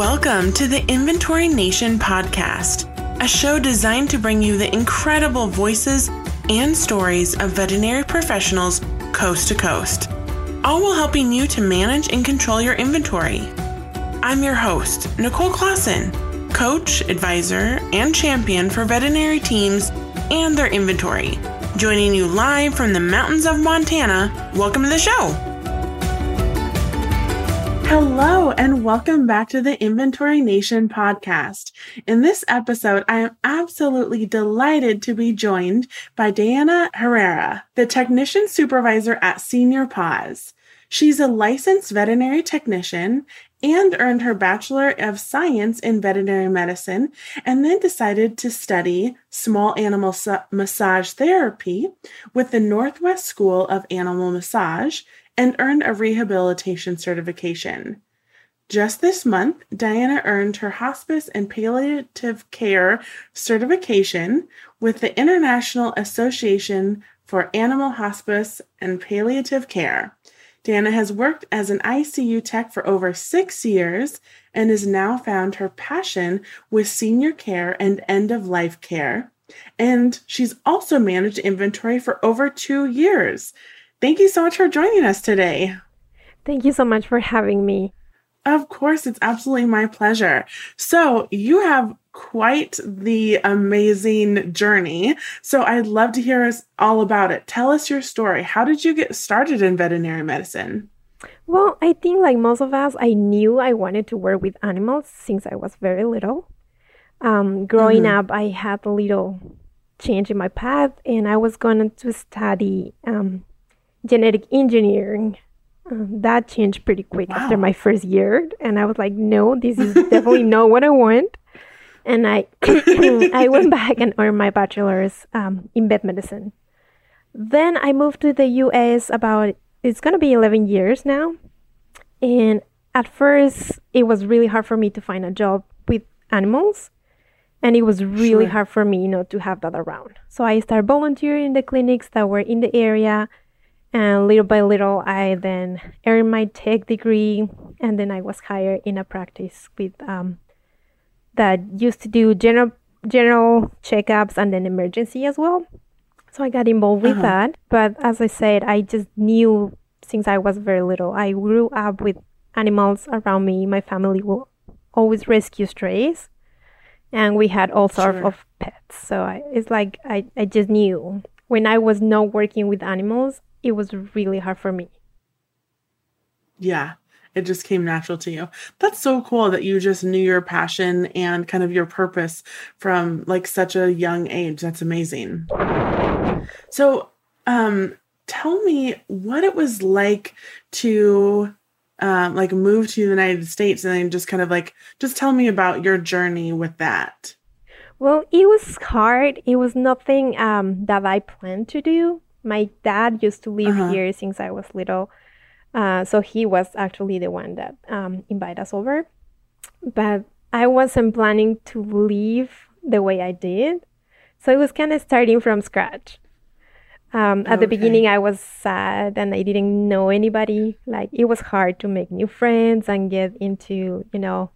Welcome to the Inventory Nation podcast, a show designed to bring you the incredible voices and stories of veterinary professionals coast to coast, all while helping you to manage and control your inventory. I'm your host, Nicole Clausen, coach, advisor, and champion for veterinary teams and their inventory. Joining you live from the mountains of Montana, welcome to the show. Hello, and welcome back to the Inventory Nation podcast. In this episode, I am absolutely delighted to be joined by Diana Herrera, the technician supervisor at Senior Paws. She's a licensed veterinary technician and earned her Bachelor of Science in Veterinary Medicine, and then decided to study small animal massage therapy with the Northwest School of Animal Massage and earned a rehabilitation certification. Just this month, Diana earned her hospice and palliative care certification with the International Association for Animal Hospice and Palliative Care. Diana has worked as an ICU tech for over six years and has now found her passion with senior care and end of life care. And she's also managed inventory for over two years. Thank you so much for joining us today. Thank you so much for having me. Of course, it's absolutely my pleasure. So, you have quite the amazing journey. So, I'd love to hear us all about it. Tell us your story. How did you get started in veterinary medicine? Well, I think, like most of us, I knew I wanted to work with animals since I was very little. Um, growing mm-hmm. up, I had a little change in my path, and I was going to study um, genetic engineering. Um, that changed pretty quick wow. after my first year, and I was like, "No, this is definitely not what I want." And I, I went back and earned my bachelor's um, in vet medicine. Then I moved to the U.S. about it's gonna be 11 years now, and at first it was really hard for me to find a job with animals and it was really sure. hard for me you know to have that around so i started volunteering in the clinics that were in the area and little by little, I then earned my tech degree, and then I was hired in a practice with um, that used to do general general checkups and then emergency as well. So I got involved with uh-huh. that. But as I said, I just knew since I was very little. I grew up with animals around me. My family will always rescue strays, and we had all sorts sure. of pets. So I, it's like I, I just knew when I was not working with animals, it was really hard for me. Yeah, it just came natural to you. That's so cool that you just knew your passion and kind of your purpose from like such a young age. That's amazing. So, um tell me what it was like to um like move to the United States and then just kind of like just tell me about your journey with that. Well, it was hard. It was nothing um that I planned to do my dad used to live uh-huh. here since I was little. Uh, so he was actually the one that um, invited us over. But I wasn't planning to leave the way I did. So it was kind of starting from scratch. Um, at okay. the beginning, I was sad and I didn't know anybody. Like it was hard to make new friends and get into, you know,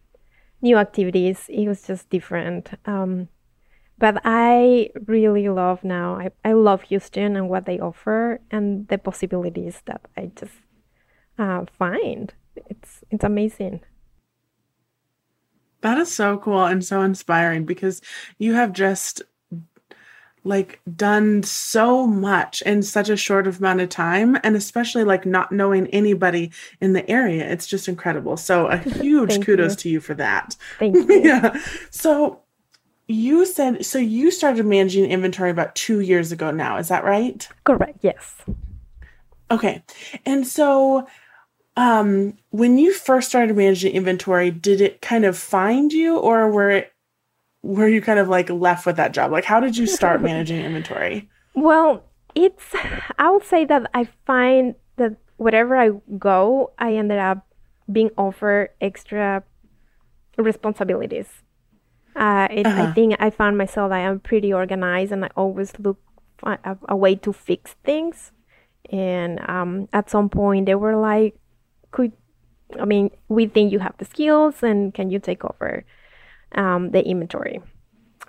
new activities. It was just different. Um, but I really love now. I, I love Houston and what they offer and the possibilities that I just uh, find. It's it's amazing. That is so cool and so inspiring because you have just like done so much in such a short amount of time and especially like not knowing anybody in the area it's just incredible so a huge kudos you. to you for that thank you yeah so you said so you started managing inventory about two years ago now, is that right? Correct, yes. Okay. And so um when you first started managing inventory, did it kind of find you or were it were you kind of like left with that job? Like how did you start managing inventory? Well, it's I would say that I find that wherever I go, I ended up being offered extra responsibilities uh, it, uh-huh. I think I found myself I am pretty organized and I always look for a, a way to fix things. And um, at some point they were like, "Could I mean, we think you have the skills and can you take over um, the inventory?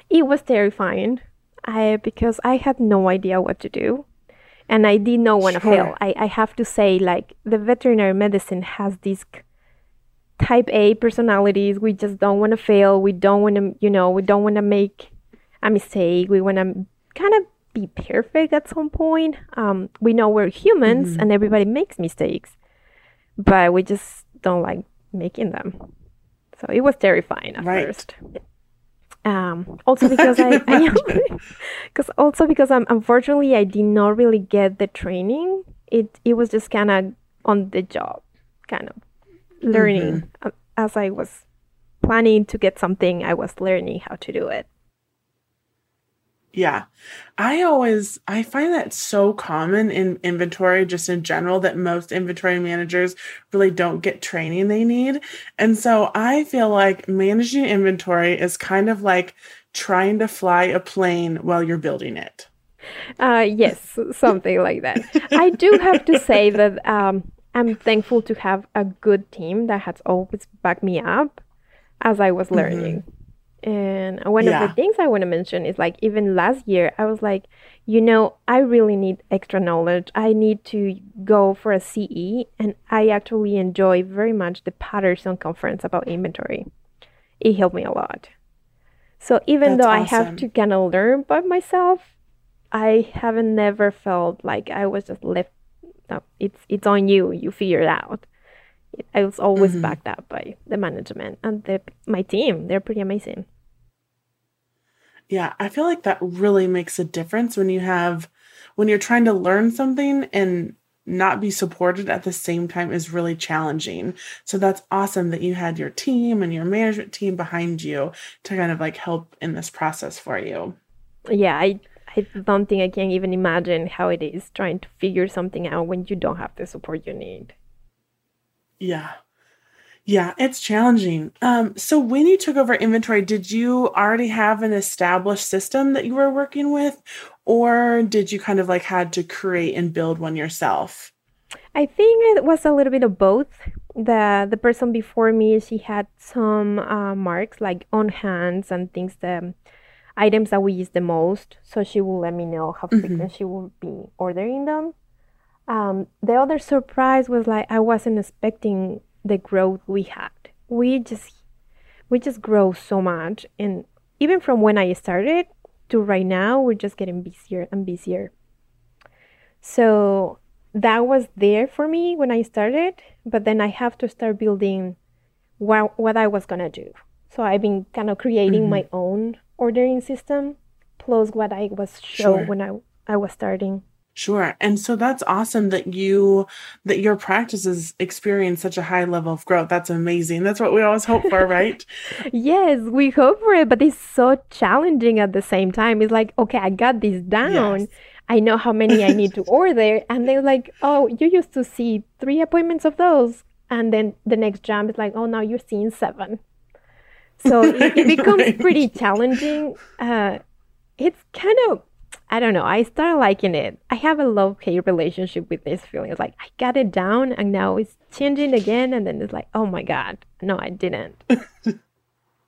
It was terrifying I, because I had no idea what to do and I did not want to sure. fail. I, I have to say, like, the veterinary medicine has these type A personalities. We just don't want to fail. We don't want to, you know, we don't want to make a mistake. We want to kind of be perfect at some point. Um, we know we're humans mm-hmm. and everybody makes mistakes, but we just don't like making them. So it was terrifying at right. first. Um, also because I, because also because I'm unfortunately I did not really get the training. It it was just kind of on the job, kind of learning mm-hmm. as I was planning to get something. I was learning how to do it. Yeah. I always I find that so common in inventory just in general that most inventory managers really don't get training they need. And so I feel like managing inventory is kind of like trying to fly a plane while you're building it. Uh yes, something like that. I do have to say that um I'm thankful to have a good team that has always backed me up as I was mm-hmm. learning. Mm-hmm. And one yeah. of the things I want to mention is like even last year, I was like, you know, I really need extra knowledge. I need to go for a CE, and I actually enjoy very much the Patterson conference about inventory. It helped me a lot. So even That's though awesome. I have to kind of learn by myself, I haven't never felt like I was just left. No, it's it's on you. You figure it out. I was always mm-hmm. backed up by the management and the, my team. They're pretty amazing. Yeah, I feel like that really makes a difference when you have when you're trying to learn something and not be supported at the same time is really challenging. So that's awesome that you had your team and your management team behind you to kind of like help in this process for you. Yeah, I I don't think I can even imagine how it is trying to figure something out when you don't have the support you need. Yeah. Yeah, it's challenging. Um, so when you took over inventory, did you already have an established system that you were working with, or did you kind of like had to create and build one yourself? I think it was a little bit of both. The the person before me, she had some uh, marks like on hands and things the items that we use the most. So she will let me know how mm-hmm. frequent mm-hmm. she will be ordering them. Um, the other surprise was like I wasn't expecting the growth we had. We just we just grow so much and even from when I started to right now we're just getting busier and busier. So that was there for me when I started, but then I have to start building what what I was gonna do. So I've been kind of creating mm-hmm. my own ordering system plus what I was shown sure. when I I was starting. Sure. And so that's awesome that you that your practices experience such a high level of growth. That's amazing. That's what we always hope for, right? yes, we hope for it, but it's so challenging at the same time. It's like, okay, I got this down. Yes. I know how many I need to order. And they're like, oh, you used to see three appointments of those. And then the next jump is like, oh, now you're seeing seven. So it, it becomes right. pretty challenging. Uh, it's kind of I don't know. I started liking it. I have a love hate relationship with this feeling. It's like I got it down and now it's changing again. And then it's like, oh my God, no, I didn't.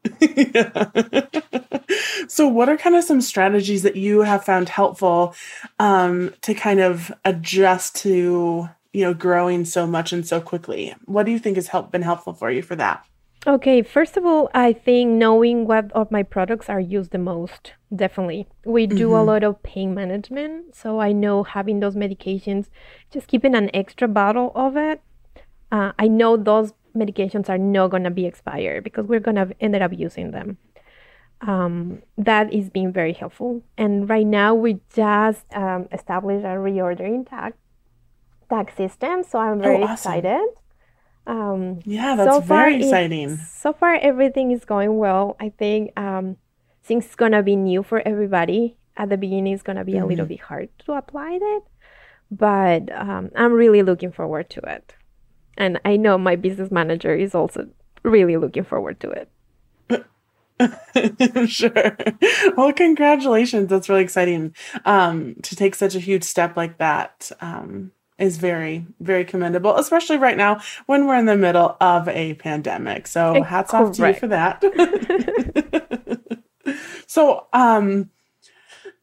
so, what are kind of some strategies that you have found helpful um, to kind of adjust to, you know, growing so much and so quickly? What do you think has helped been helpful for you for that? Okay, first of all, I think knowing what of my products are used the most, definitely. We do mm-hmm. a lot of pain management, so I know having those medications, just keeping an extra bottle of it. Uh, I know those medications are not gonna be expired because we're gonna end up using them. Um, that is being very helpful. And right now, we just um, established a reordering tag tag system, so I'm very oh, awesome. excited. Um, yeah, that's so very exciting. So far, everything is going well. I think um, things gonna be new for everybody. At the beginning, it's gonna be mm-hmm. a little mm-hmm. bit hard to apply that, but um, I'm really looking forward to it. And I know my business manager is also really looking forward to it. sure. Well, congratulations. That's really exciting um, to take such a huge step like that. Um, is very, very commendable, especially right now when we're in the middle of a pandemic. So hats off to you for that. so, um,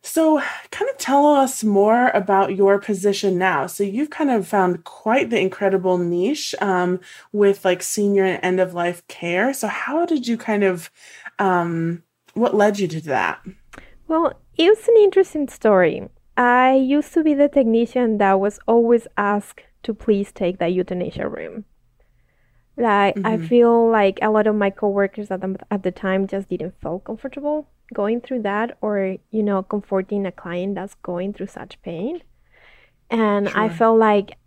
so kind of tell us more about your position now. So you've kind of found quite the incredible niche um, with like senior and end of life care. So how did you kind of, um, what led you to that? Well, it was an interesting story. I used to be the technician that was always asked to please take the euthanasia room. Like mm-hmm. I feel like a lot of my coworkers at the, at the time just didn't feel comfortable going through that or you know comforting a client that's going through such pain. And sure. I felt like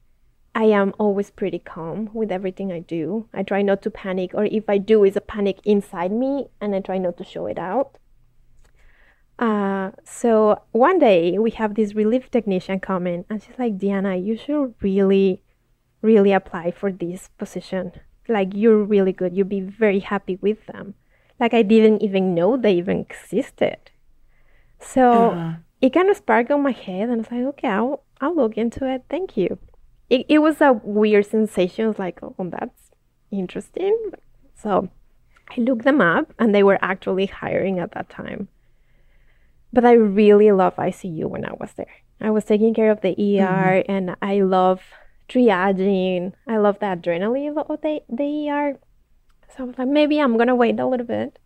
I am always pretty calm with everything I do. I try not to panic or if I do it's a panic inside me and I try not to show it out. Uh, so one day we have this relief technician coming, and she's like, Diana, you should really, really apply for this position. Like, you're really good. You'll be very happy with them. Like, I didn't even know they even existed. So uh-huh. it kind of sparked on my head, and I was like, okay, I'll, I'll look into it. Thank you. It, it was a weird sensation. I was like, oh, that's interesting. So I looked them up, and they were actually hiring at that time. But I really love ICU when I was there. I was taking care of the ER mm-hmm. and I love triaging. I love the adrenaline of the, the ER. So I was like, maybe I'm going to wait a little bit.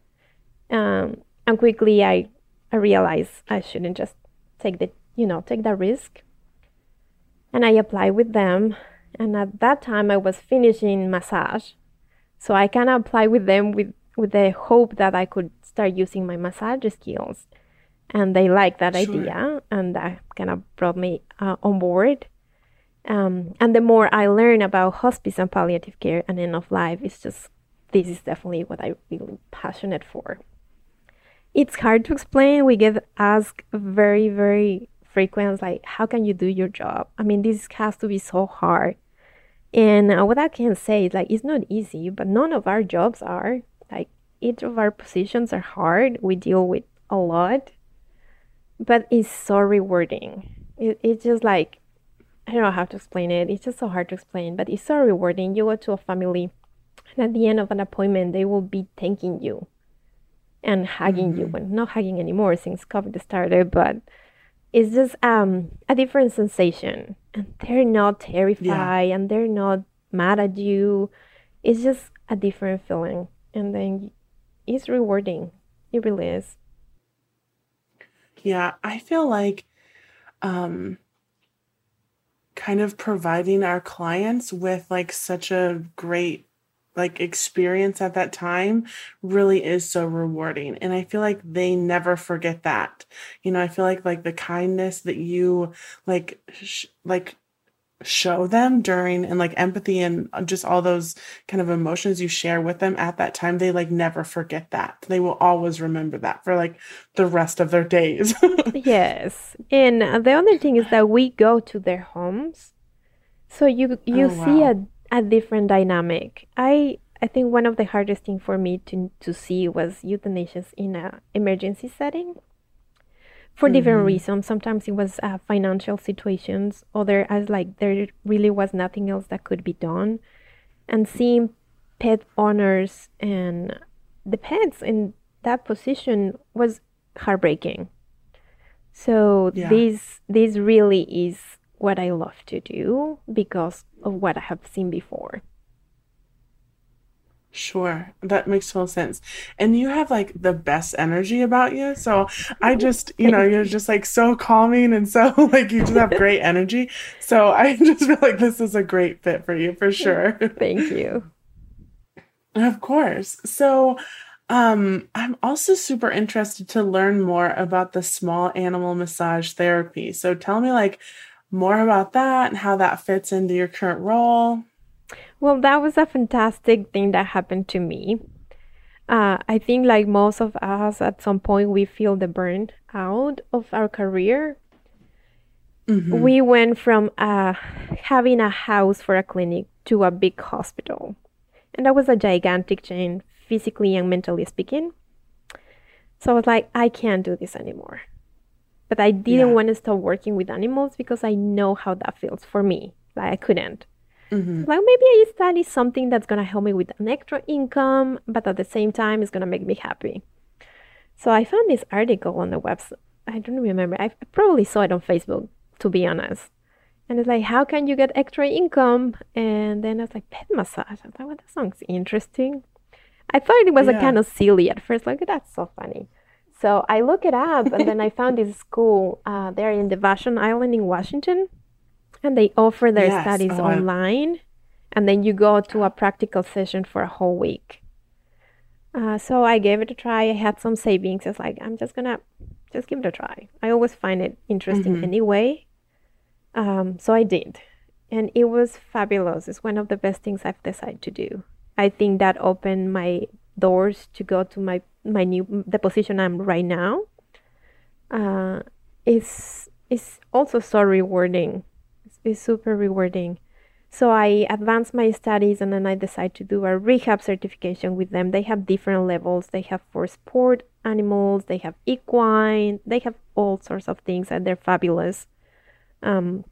Um, and quickly I, I realized I shouldn't just take the, you know, take the risk. And I applied with them. And at that time I was finishing massage. So I kind of applied with them with, with the hope that I could start using my massage skills and they liked that sure. idea and that kind of brought me uh, on board. Um, and the more i learn about hospice and palliative care and end of life it's just this is definitely what i'm really passionate for. It's hard to explain. We get asked very very frequent like how can you do your job? I mean this has to be so hard. And uh, what i can say is like it's not easy but none of our jobs are like each of our positions are hard. We deal with a lot but it's so rewarding. It, it's just like I don't know how to explain it. It's just so hard to explain, but it's so rewarding. You go to a family, and at the end of an appointment, they will be thanking you and hugging mm-hmm. you. Well, not hugging anymore since COVID started, but it's just um, a different sensation. And they're not terrified yeah. and they're not mad at you. It's just a different feeling. And then it's rewarding. It really is. Yeah, I feel like um kind of providing our clients with like such a great like experience at that time really is so rewarding and i feel like they never forget that. You know i feel like like the kindness that you like sh- like show them during and like empathy and uh, just all those kind of emotions you share with them at that time they like never forget that. They will always remember that for like the rest of their days. Yes. And uh, the other thing is that we go to their homes. So you you oh, see a, a different dynamic. I i think one of the hardest thing for me to to see was euthanasia in a emergency setting for mm-hmm. different reasons. Sometimes it was uh, financial situations, other as like there really was nothing else that could be done, and seeing pet owners and the pets in that position was heartbreaking. So yeah. this this really is what I love to do because of what I have seen before. Sure, that makes full sense. And you have like the best energy about you. So I just, you know, you're just like so calming and so like you just have great energy. So I just feel like this is a great fit for you for sure. Thank you. Of course. So um, I'm also super interested to learn more about the small animal massage therapy. So tell me like more about that and how that fits into your current role. Well, that was a fantastic thing that happened to me. Uh, I think, like most of us, at some point we feel the burn out of our career. Mm-hmm. We went from uh, having a house for a clinic to a big hospital. And that was a gigantic change, physically and mentally speaking. So I was like, I can't do this anymore. But I didn't yeah. want to stop working with animals because I know how that feels for me Like I couldn't. Mm-hmm. Like maybe I study something that's gonna help me with an extra income, but at the same time, it's gonna make me happy. So I found this article on the website. I don't remember. I probably saw it on Facebook, to be honest. And it's like, how can you get extra income? And then I was like, pet massage. I thought, well, that sounds interesting. I thought it was yeah. a kind of silly at first. Like, that's so funny. So I look it up, and then I found this school. Uh, they're in the Vashon Island in Washington, and they offer their yes. studies oh, online. And then you go to a practical session for a whole week. Uh, so I gave it a try. I had some savings. It's like I'm just gonna just give it a try. I always find it interesting mm-hmm. anyway. Um, so I did, and it was fabulous. It's one of the best things I've decided to do. I think that opened my doors to go to my my new the position I'm right now uh, is is also so rewarding. It's super rewarding. So I advanced my studies and then I decided to do a rehab certification with them. They have different levels. They have for sport animals, they have equine, they have all sorts of things and they're fabulous. Um,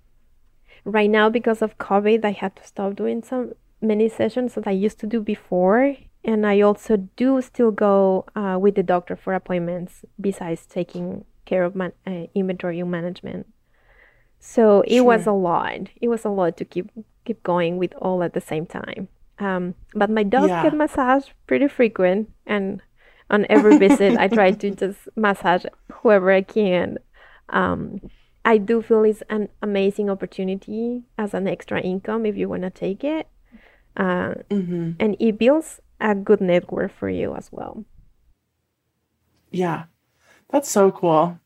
right now because of COVID, I had to stop doing some many sessions that I used to do before and I also do still go uh, with the doctor for appointments besides taking care of my uh, inventory management. So it sure. was a lot. It was a lot to keep keep going with all at the same time. Um, but my dogs yeah. get massaged pretty frequent, and on every visit, I try to just massage whoever I can. Um, I do feel it's an amazing opportunity as an extra income if you want to take it. Uh, mm-hmm. And it builds a good network for you as well. Yeah. That's so cool.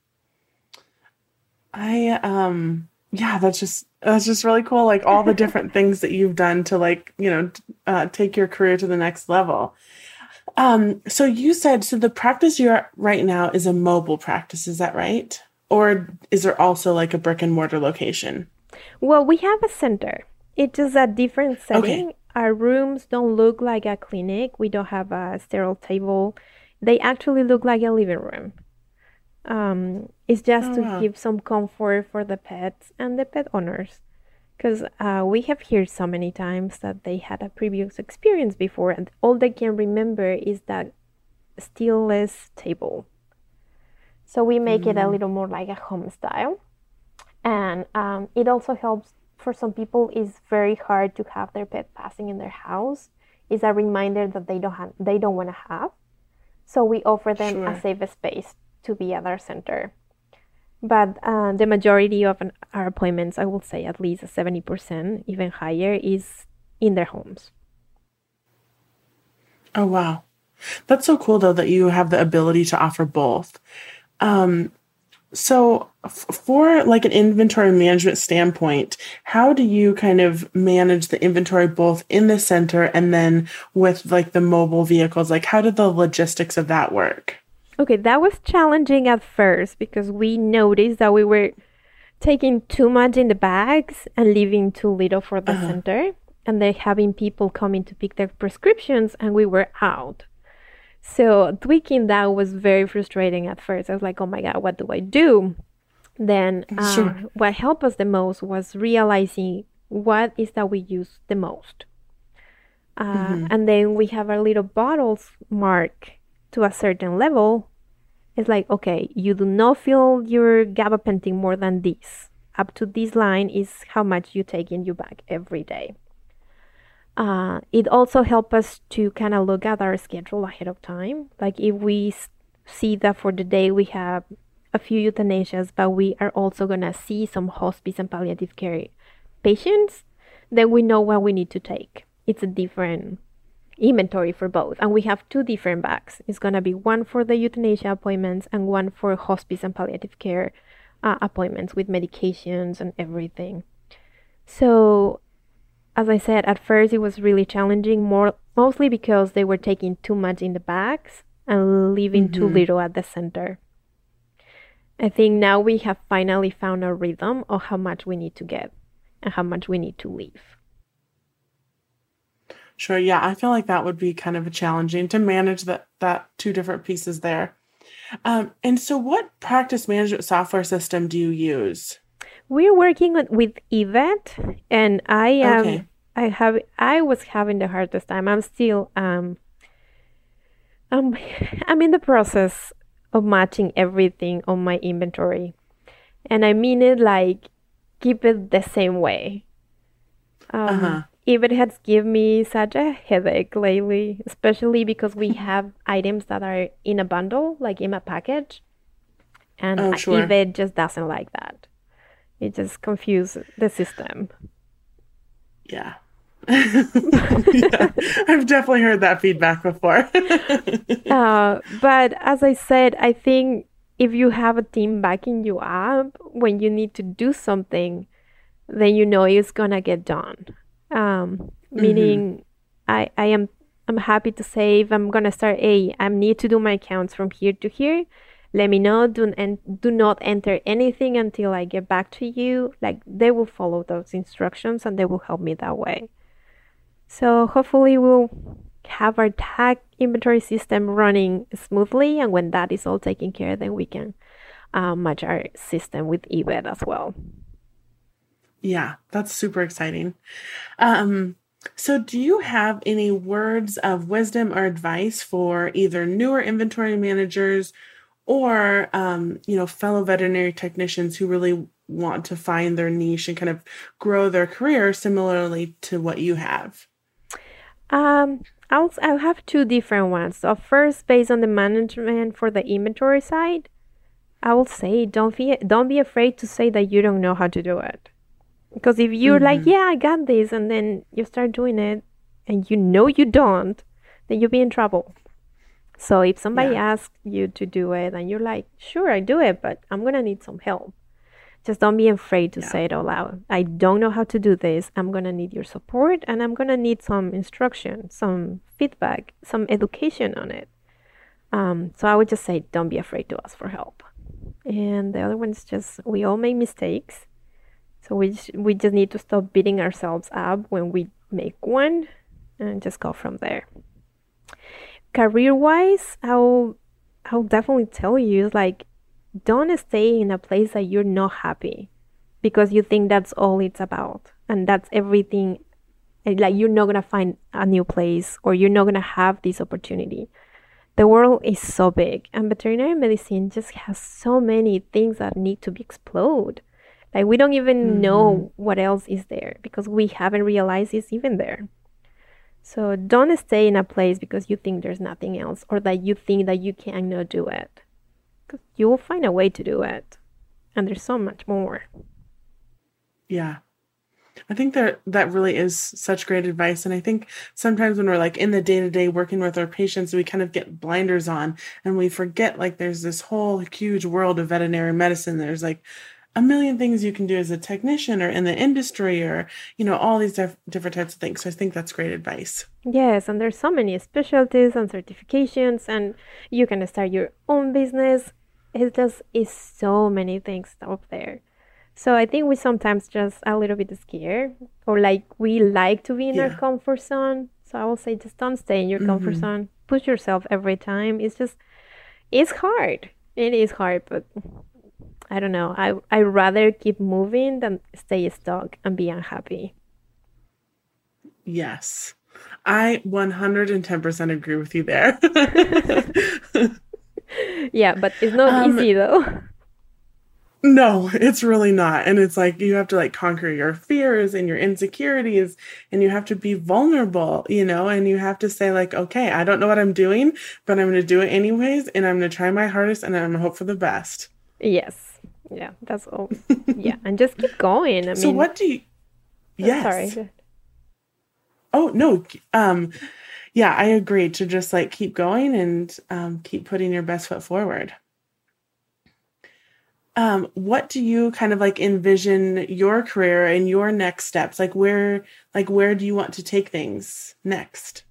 I um yeah, that's just that's just really cool like all the different things that you've done to like, you know, uh, take your career to the next level. Um so you said so the practice you're at right now is a mobile practice, is that right? Or is there also like a brick and mortar location? Well, we have a center. It's just a different setting okay. Our rooms don't look like a clinic. We don't have a sterile table. They actually look like a living room. Um, it's just oh, to wow. give some comfort for the pets and the pet owners. Because uh, we have heard so many times that they had a previous experience before, and all they can remember is that steelless table. So we make mm. it a mm. little more like a home style. And um, it also helps for some people it's very hard to have their pet passing in their house It's a reminder that they don't have they don't want to have so we offer them sure. a safe space to be at our center but uh, the majority of an, our appointments i will say at least 70% even higher is in their homes oh wow that's so cool though that you have the ability to offer both um, so, f- for like an inventory management standpoint, how do you kind of manage the inventory both in the center and then with like the mobile vehicles? Like, how did the logistics of that work? Okay, that was challenging at first because we noticed that we were taking too much in the bags and leaving too little for the uh-huh. center, and then having people coming to pick their prescriptions, and we were out. So tweaking that was very frustrating at first. I was like, oh my God, what do I do? Then uh, sure. what helped us the most was realizing what is that we use the most. Uh, mm-hmm. And then we have our little bottles mark to a certain level. It's like, okay, you do not feel your gabapentin more than this. Up to this line is how much you take in your bag every day. Uh, it also helps us to kind of look at our schedule ahead of time. Like if we see that for the day we have a few euthanasias, but we are also going to see some hospice and palliative care patients, then we know what we need to take. It's a different inventory for both. And we have two different bags. It's going to be one for the euthanasia appointments and one for hospice and palliative care uh, appointments with medications and everything. So as I said, at first it was really challenging, more mostly because they were taking too much in the bags and leaving mm-hmm. too little at the center. I think now we have finally found a rhythm of how much we need to get and how much we need to leave. Sure, yeah, I feel like that would be kind of challenging to manage that that two different pieces there. Um, and so, what practice management software system do you use? We're working with ezyVet, and I am. Okay. I have. I was having the hardest time. I'm still. Um. Um. I'm in the process of matching everything on my inventory, and I mean it like keep it the same way. Um, uh-huh. ezyVet has given me such a headache lately, especially because we have items that are in a bundle, like in a package, and oh, sure. Just doesn't like that. It just confuses the system. Yeah. yeah. I've definitely heard that feedback before. uh, but as I said, I think if you have a team backing you up when you need to do something, then you know it's gonna get done. Um, meaning, mm-hmm. I I am I'm happy to say if I'm gonna start a I need to do my accounts from here to here. Let me know. Do, and do not enter anything until i get back to you. Like they will follow those instructions and they will help me that way. So hopefully we'll have our tag inventory system running smoothly. And when that is all taken care then we can uh, match our system with ezyVet as well yeah that's super exciting. Um so, do you have any words of wisdom or advice for either newer inventory managers or um, you know fellow veterinary technicians who really want to find their niche and kind of grow their career similarly to what you have? Um, I'll, I'll have two different ones. So first based on the management for the inventory side i will say don't be don't be afraid to say that you don't know how to do it because if you're mm-hmm. like yeah i got this and then you start doing it and you know you don't then you'll be in trouble so if somebody yeah. asks you to do it and you're like, sure, I do it, but I'm going to need some help. Just don't be afraid to yeah. say it out loud. I don't know how to do this. I'm going to need your support and I'm going to need some instruction, some feedback, some education on it. Um, so I would just say, don't be afraid to ask for help. And the other one is just, we all make mistakes. So we, just, we just need to stop beating ourselves up when we make one and just go from there. Career wise, I'll I'll definitely tell you like don't stay in a place that you're not happy because you think that's all it's about and that's everything like you're not gonna find a new place or you're not gonna have this opportunity. The world is so big and veterinary medicine just has so many things that need to be explored like we don't even mm-hmm. know what else is there because we haven't realized it's even there so don't stay in a place because you think there's nothing else or that you think that you cannot do it. Because you will find a way to do it. And there's so much more. Yeah. I think that that really is such great advice. And I think sometimes when we're like in the day to day working with our patients, we kind of get blinders on and we forget like there's this whole huge world of veterinary medicine. There's like a million things you can do as a technician or in the industry or you know all these dif- different types of things. So i think that's great advice. Yes and there's so many specialties and certifications and you can start your own business. It just is so many things out there. So i think we sometimes just a little bit scared or like we like to be in yeah. our comfort zone. So i will say just don't stay in your mm-hmm. comfort zone. Push yourself every time. It's just it's hard. It is hard but I don't know. I I rather keep moving than stay stuck and be unhappy. Yes. I 110% agree with you there. yeah, but it's not um, easy though. No, it's really not. And it's like you have to like conquer your fears and your insecurities and you have to be vulnerable, you know, and you have to say like, okay, I don't know what I'm doing, but I'm going to do it anyways and I'm going to try my hardest and I'm going to hope for the best. Yes yeah that's all. Yeah and just keep going i so mean what do you yes. oh, sorry oh no um yeah i agree to just like keep going and um, keep putting your best foot forward. Um what do you kind of like envision your career and your next steps? Like where like where do you want to take things next?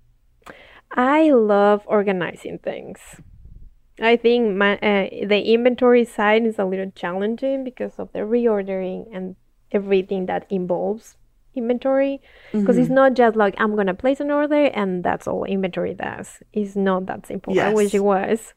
I love organizing things I think my, uh, the inventory side is a little challenging because of the reordering and everything that involves inventory. Because mm-hmm. it's not just like I'm gonna place an order and that's all inventory does. It's not that simple. Yes. I wish it was.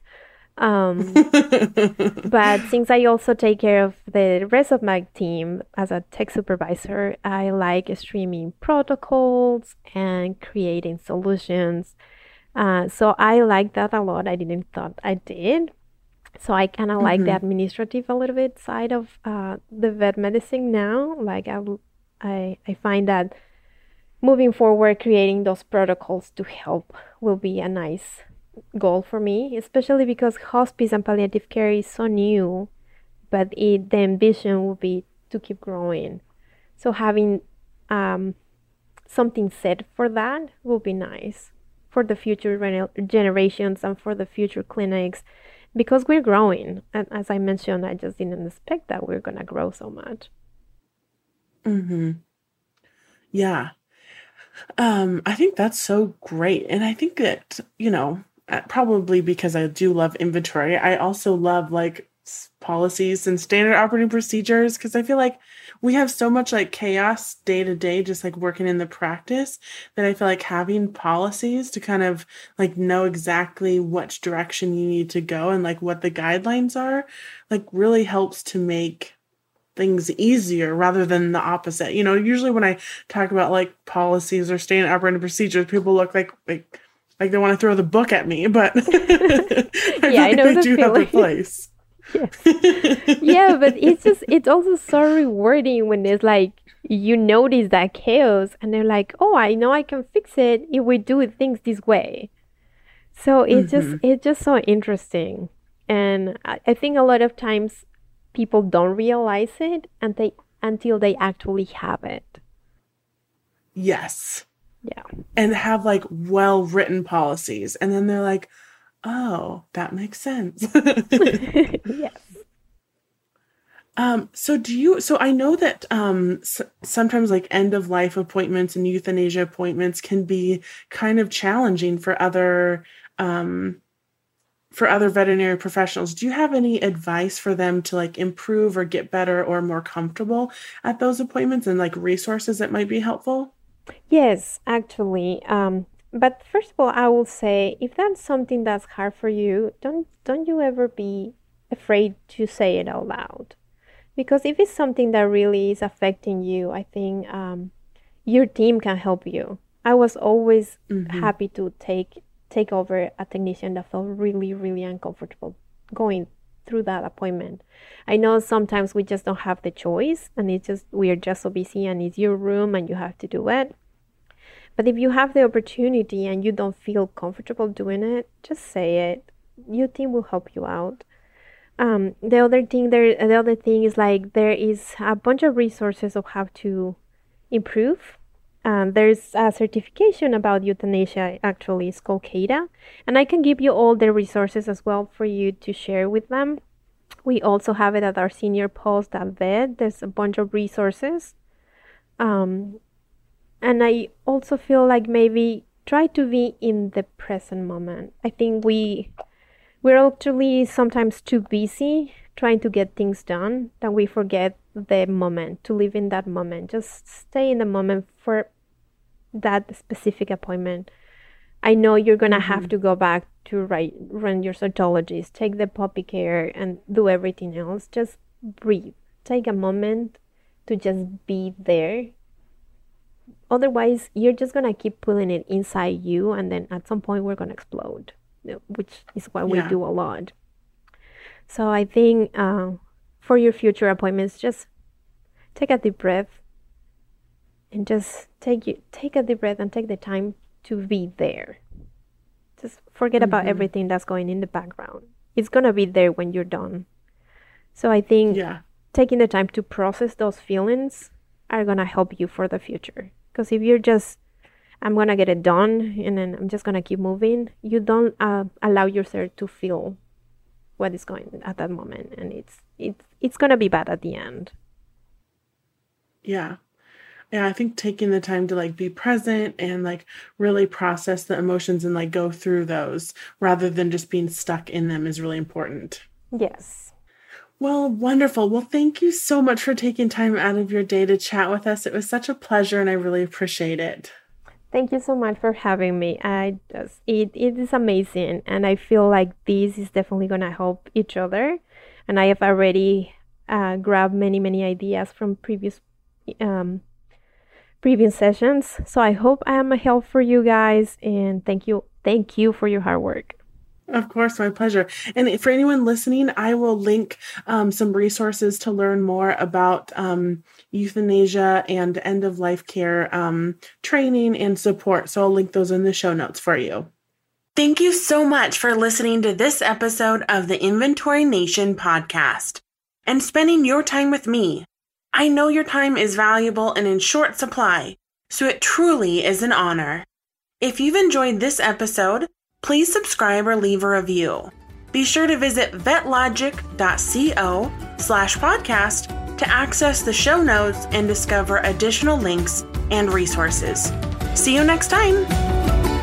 Um, but since I also take care of the rest of my team as a tech supervisor, I like streaming protocols and creating solutions. Uh, so I like that a lot. I didn't thought I did. So I kind of mm-hmm. like the mm-hmm. administrative a little bit side of uh, the vet medicine now. Like I, I, I find that moving forward, creating those protocols to help will be a nice goal for me, especially because hospice and palliative care is so new, but it, the ambition will be to keep growing. So having um, something set for that will be nice for the future generations and for the future clinics because we're growing. And as I mentioned, I just didn't expect that we're going to grow so much. Hmm. Yeah. Um, I think that's so great, and I think that you know uh, probably because I do love inventory, I also love like policies and standard operating procedures because I feel like we have so much like chaos day to day, just like working in the practice, that I feel like having policies to kind of like know exactly which direction you need to go and like what the guidelines are, like really helps to make things easier rather than the opposite. You know, usually when I talk about like policies or standard operating procedures, people look like like like they want to throw the book at me, but I yeah, I know they the do feeling. have a place. Yes. yeah, but it's just it's also so rewarding when it's like you notice that chaos and they're like, oh, I know I can fix it if we do things this way. So it's mm-hmm. just it's just so interesting, and I, I think a lot of times people don't realize it and they until they actually have it. Yes. Yeah. And have like well written policies. And then they're like, oh, that makes sense. yes. Um, so do you, so I know that, um, s- sometimes like end of life appointments and euthanasia appointments can be kind of challenging for other, um, for other veterinary professionals. Do you have any advice for them to like improve or get better or more comfortable at those appointments and like resources that might be helpful? Yes, actually. Um, but first of all, I will say if that's something that's hard for you, don't don't you ever be afraid to say it out loud, because if it's something that really is affecting you, I think um, your team can help you. I was always mm-hmm. happy to take take over a technician that felt really really uncomfortable going through that appointment. I know sometimes we just don't have the choice and it's just we are just so busy and it's your room and you have to do it. But if you have the opportunity and you don't feel comfortable doing it, just say it. Your team will help you out. Um, the other thing there the other thing is like there is a bunch of resources of how to improve um, there's a certification about euthanasia, actually, it's called CAETA, and I can give you all the resources as well for you to share with them. We also have it at our Senior Paws at. There's a bunch of resources. Um, and I also feel like maybe try to be in the present moment. I think we we're actually sometimes too busy trying to get things done that we forget the moment to live in that moment. Just stay in the moment for that specific appointment. I know you're gonna mm-hmm. have to go back to write, run your cytologies, take the puppy care, and do everything else. Just breathe. Take a moment to just be there. Otherwise, you're just gonna keep pulling it inside you, and then at some point, we're gonna explode, which is what yeah. we do a lot. So I think uh, for your future appointments, just take a deep breath and just take you take a deep breath and take the time to be there just forget mm-hmm. about everything that's going in the background it's going to be there when you're done so i think yeah. taking the time to process those feelings are going to help you for the future because if you're just i'm going to get it done and then i'm just going to keep moving you don't uh, allow yourself to feel what is going at that moment and it's it's it's going to be bad at the end yeah yeah, I think taking the time to like be present and like really process the emotions and like go through those rather than just being stuck in them is really important. Yes. Well, wonderful. Well, thank you so much for taking time out of your day to chat with us. It was such a pleasure and I really appreciate it. Thank you so much for having me. I just it it is amazing and I feel like this is definitely gonna help each other. And I have already uh, grabbed many, many ideas from previous um, previous sessions. So I hope I am a help for you guys and thank you thank you for your hard work. Of course, my pleasure. And for anyone listening, I will link um, some resources to learn more about um, euthanasia and end of life care um, training and support. So I'll link those in the show notes for you. Thank you so much for listening to this episode of the Inventory Nation podcast and spending your time with me. I know your time is valuable and in short supply, so it truly is an honor. If you've enjoyed this episode, please subscribe or leave a review. Be sure to visit vetlogic.co slash podcast to access the show notes and discover additional links and resources. See you next time.